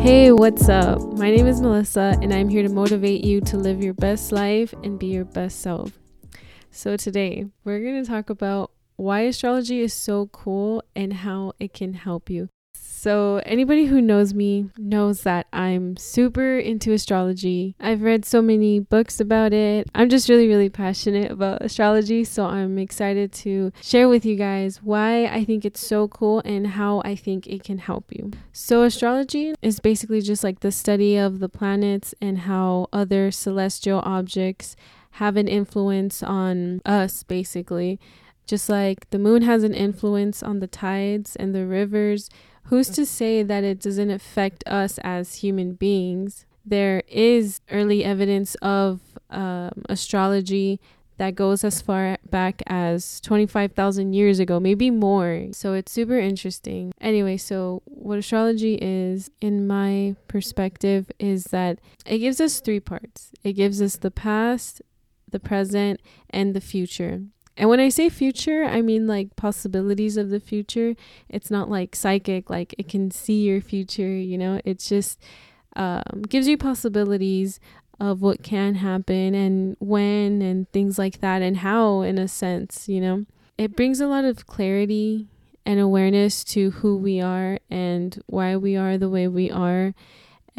Hey, what's up? My name is Helissa, and I'm here to motivate you to live your best life and be your best self. So, today we're going to talk about why astrology is so cool and how it can help you. So, anybody who knows me knows that I'm super into astrology. I've read so many books about it. I'm just really, really passionate about astrology. So, I'm excited to share with you guys why I think it's so cool and how I think it can help you. So, astrology is basically just like the study of the planets and how other celestial objects have an influence on us, basically. Just like the moon has an influence on the tides and the rivers who's to say that it doesn't affect us as human beings? There is early evidence of um, astrology that goes as far back as 25,000 years ago, maybe more. So it's super interesting. Anyway, so what astrology is, in my perspective, is that it gives us three parts it gives us the past, the present, and the future. And when I say future, I mean like possibilities of the future. It's not like psychic, like it can see your future, you know? It's just um, gives you possibilities of what can happen and when and things like that and how, in a sense, you know? It brings a lot of clarity and awareness to who we are and why we are the way we are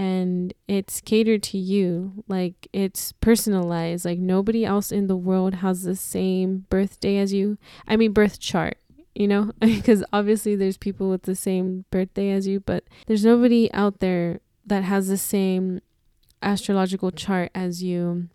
and it's catered to you. Like it's personalized. Like nobody else in the world has the same birthday as you. I mean birth chart you know? Because obviously there's people with the same birthday as you but there's nobody out there that has the same astrological chart as you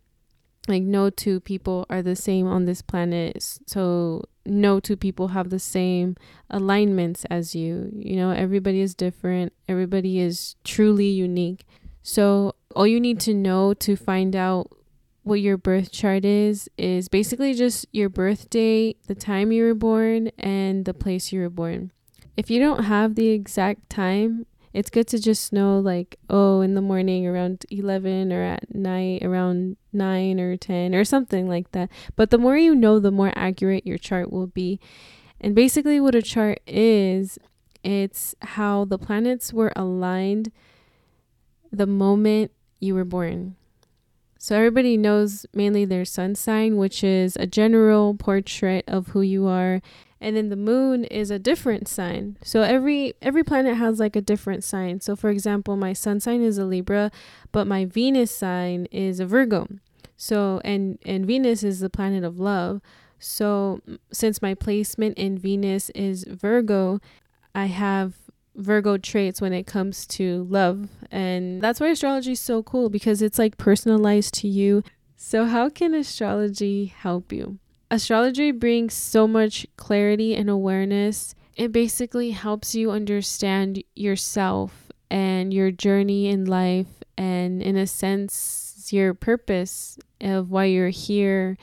like no two people are the same on this planet so no two people have the same alignments as you. You know everybody is different. Everybody is truly unique. So all you need to know to find out what your birth chart is is basically just your birthday the time you were born and the place you were born. If you don't have the exact time it's good to just know like oh in the morning around 11 or at night around 9 or 10 or something like that. But the more you know the more accurate your chart will be. And basically what a chart is it's how the planets were aligned the moment you were born so everybody knows mainly their sun sign which is a general portrait of who you are. And then the moon is a different sign. So every every planet has like a different sign. So for example my sun sign is a libra but my venus sign is a virgo. So and and venus is the planet of love. So since my placement in venus is virgo i have Virgo traits when it comes to love. And that's why astrology is so cool because it's like personalized to you. So, how can astrology help you? Astrology brings so much clarity and awareness. It basically helps you understand yourself and your journey in life, and in a sense, your purpose of why you're here,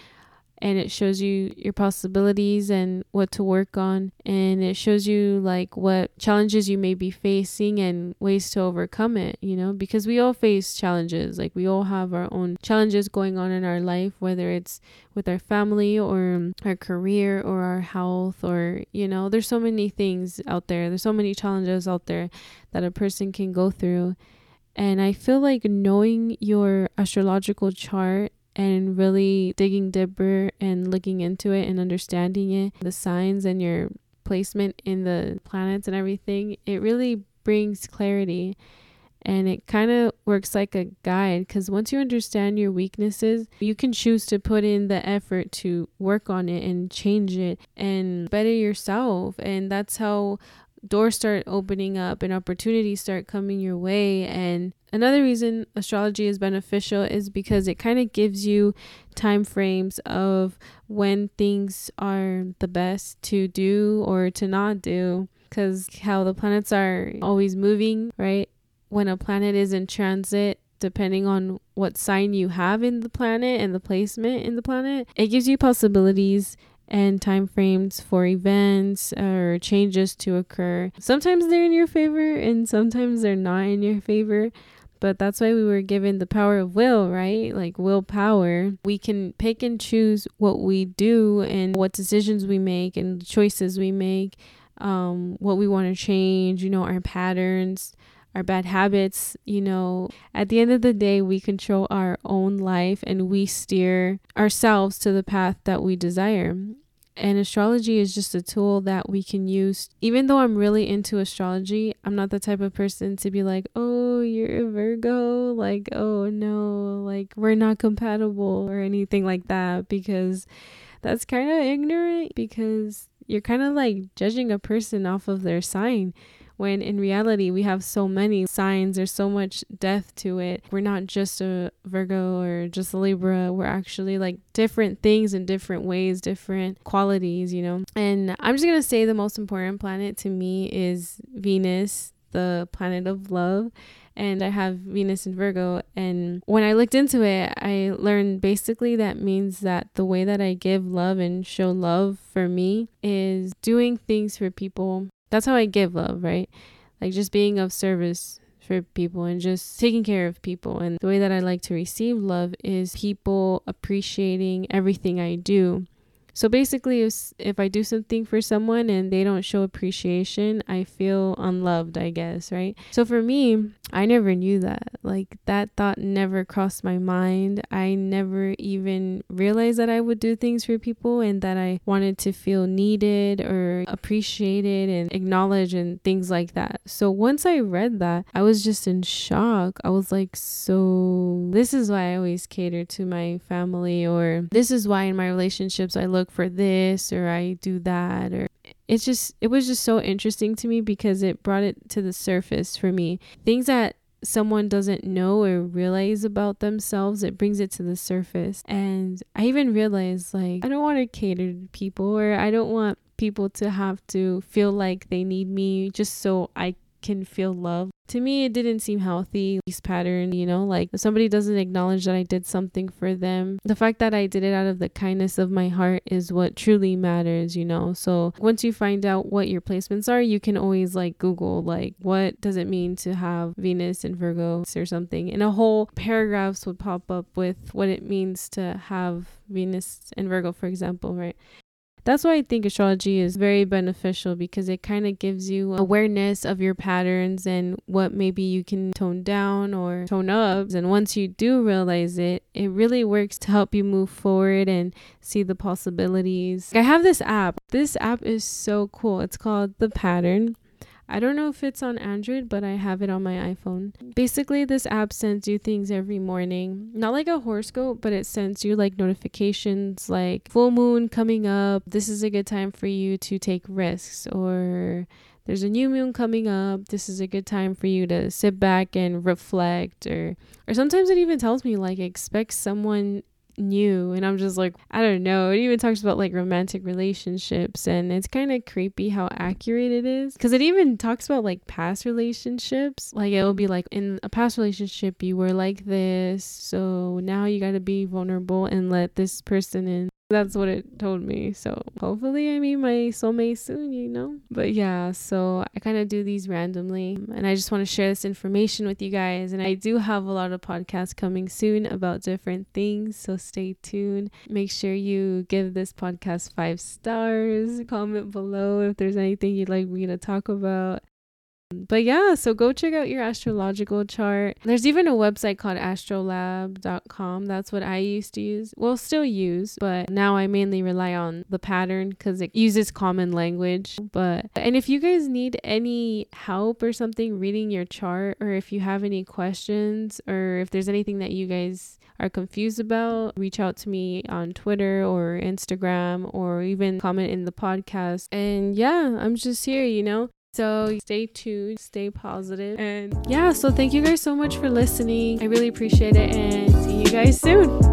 and it shows you your possibilities and what to work on and it shows you like what challenges you may be facing and ways to overcome it you know because we all face challenges. Like we all have our own challenges going on in our life whether it's with our family or our career or our health or you know there's so many things out there. There's so many challenges out there that a person can go through. And I feel like knowing your astrological chart and really digging deeper and looking into it and understanding it, the signs and your placement in the planets and everything, it really brings clarity and it kind of works like a guide because once you understand your weaknesses, you can choose to put in the effort to work on it and change it and better yourself. And that's how doors start opening up and opportunities start coming your way and Another reason astrology is beneficial is because it kind of gives you time frames of when things are the best to do or to not do because how the planets are always moving, right? When a planet is in transit, depending on what sign you have in the planet and the placement in the planet, it gives you possibilities and time frames for events or changes to occur. Sometimes they're in your favor and sometimes they're not in your favor but that's why we were given the power of will, right? Like willpower. We can pick and choose what we do and what decisions we make and choices we make, um, what we want to change, you know, our patterns, our bad habits. You know, at the end of the day, we control our own life and we steer ourselves to the path that we desire. And astrology is just a tool that we can use. Even though I'm really into astrology, I'm not the type of person to be like, oh, you're a Virgo. Like, oh, no, like, we're not compatible or anything like that because that's kind of ignorant because you're kind of like judging a person off of their sign when in reality we have so many signs there's so much depth to it. We're not just a virgo or just a libra. We're actually like different things in different ways different qualities you know? And i'm just gonna say the most important planet to me is venus the planet of love. And I have Venus in Virgo. And when I looked into it, I learned basically that means that the way that I give love and show love for me is doing things for people that's how I give love, right? Like just being of service for people and just taking care of people. And the way that I like to receive love is people appreciating everything I do so basically, if, if I do something for someone and they don't show appreciation, I feel unloved, I guess, right? So for me, I never knew that. Like that thought never crossed my mind. I never even realized that I would do things for people and that I wanted to feel needed or appreciated and acknowledged and things like that. So once I read that, I was just in shock. I was like, so this is why I always cater to my family, or this is why in my relationships I look look for this or I do that or it's just it was just so interesting to me because it brought it to the surface for me. Things that someone doesn't know or realize about themselves, it brings it to the surface. And I even realized like I don't want to cater to people or I don't want people to have to feel like they need me just so I can feel love. To me, it didn't seem healthy, this pattern, you know, like if somebody doesn't acknowledge that I did something for them, the fact that I did it out of the kindness of my heart is what truly matters, you know. So once you find out what your placements are, you can always like Google, like, what does it mean to have Venus and Virgo or something? And a whole paragraphs would pop up with what it means to have Venus and Virgo, for example, right? That's why I think astrology is very beneficial because it kind of gives you awareness of your patterns and what maybe you can tone down or tone up. And once you do realize it, it really works to help you move forward and see the possibilities. I have this app. This app is so cool. It's called The Pattern. I don't know if it's on Android, but I have it on my iPhone. Basically, this app sends you things every morning. Not like a horoscope, but it sends you like notifications like full moon coming up. This is a good time for you to take risks or there's a new moon coming up. This is a good time for you to sit back and reflect or or sometimes it even tells me like expect someone new and i'm just like i don't know. It even talks about like romantic relationships and it's kind of creepy how accurate it is. Because it even talks about like past relationships. Like it'll be like in a past relationship you were like this so now you got to be vulnerable and let this person in that's what it told me. So hopefully I meet my soulmate soon, you know? But yeah, so I kind of do these randomly and I just want to share this information with you guys. And I do have a lot of podcasts coming soon about different things. So stay tuned. Make sure you give this podcast five stars. Comment below if there's anything you'd like me to talk about. But yeah, so go check out your astrological chart. There's even a website called astrolab.com. That's what I used to use. Well, still use, but now I mainly rely on the pattern because it uses common language. But, and if you guys need any help or something reading your chart, or if you have any questions, or if there's anything that you guys are confused about, reach out to me on Twitter or Instagram or even comment in the podcast. And yeah, I'm just here, you know. So stay tuned, stay positive, and yeah, so thank you guys so much for listening. I really appreciate it, and see you guys soon.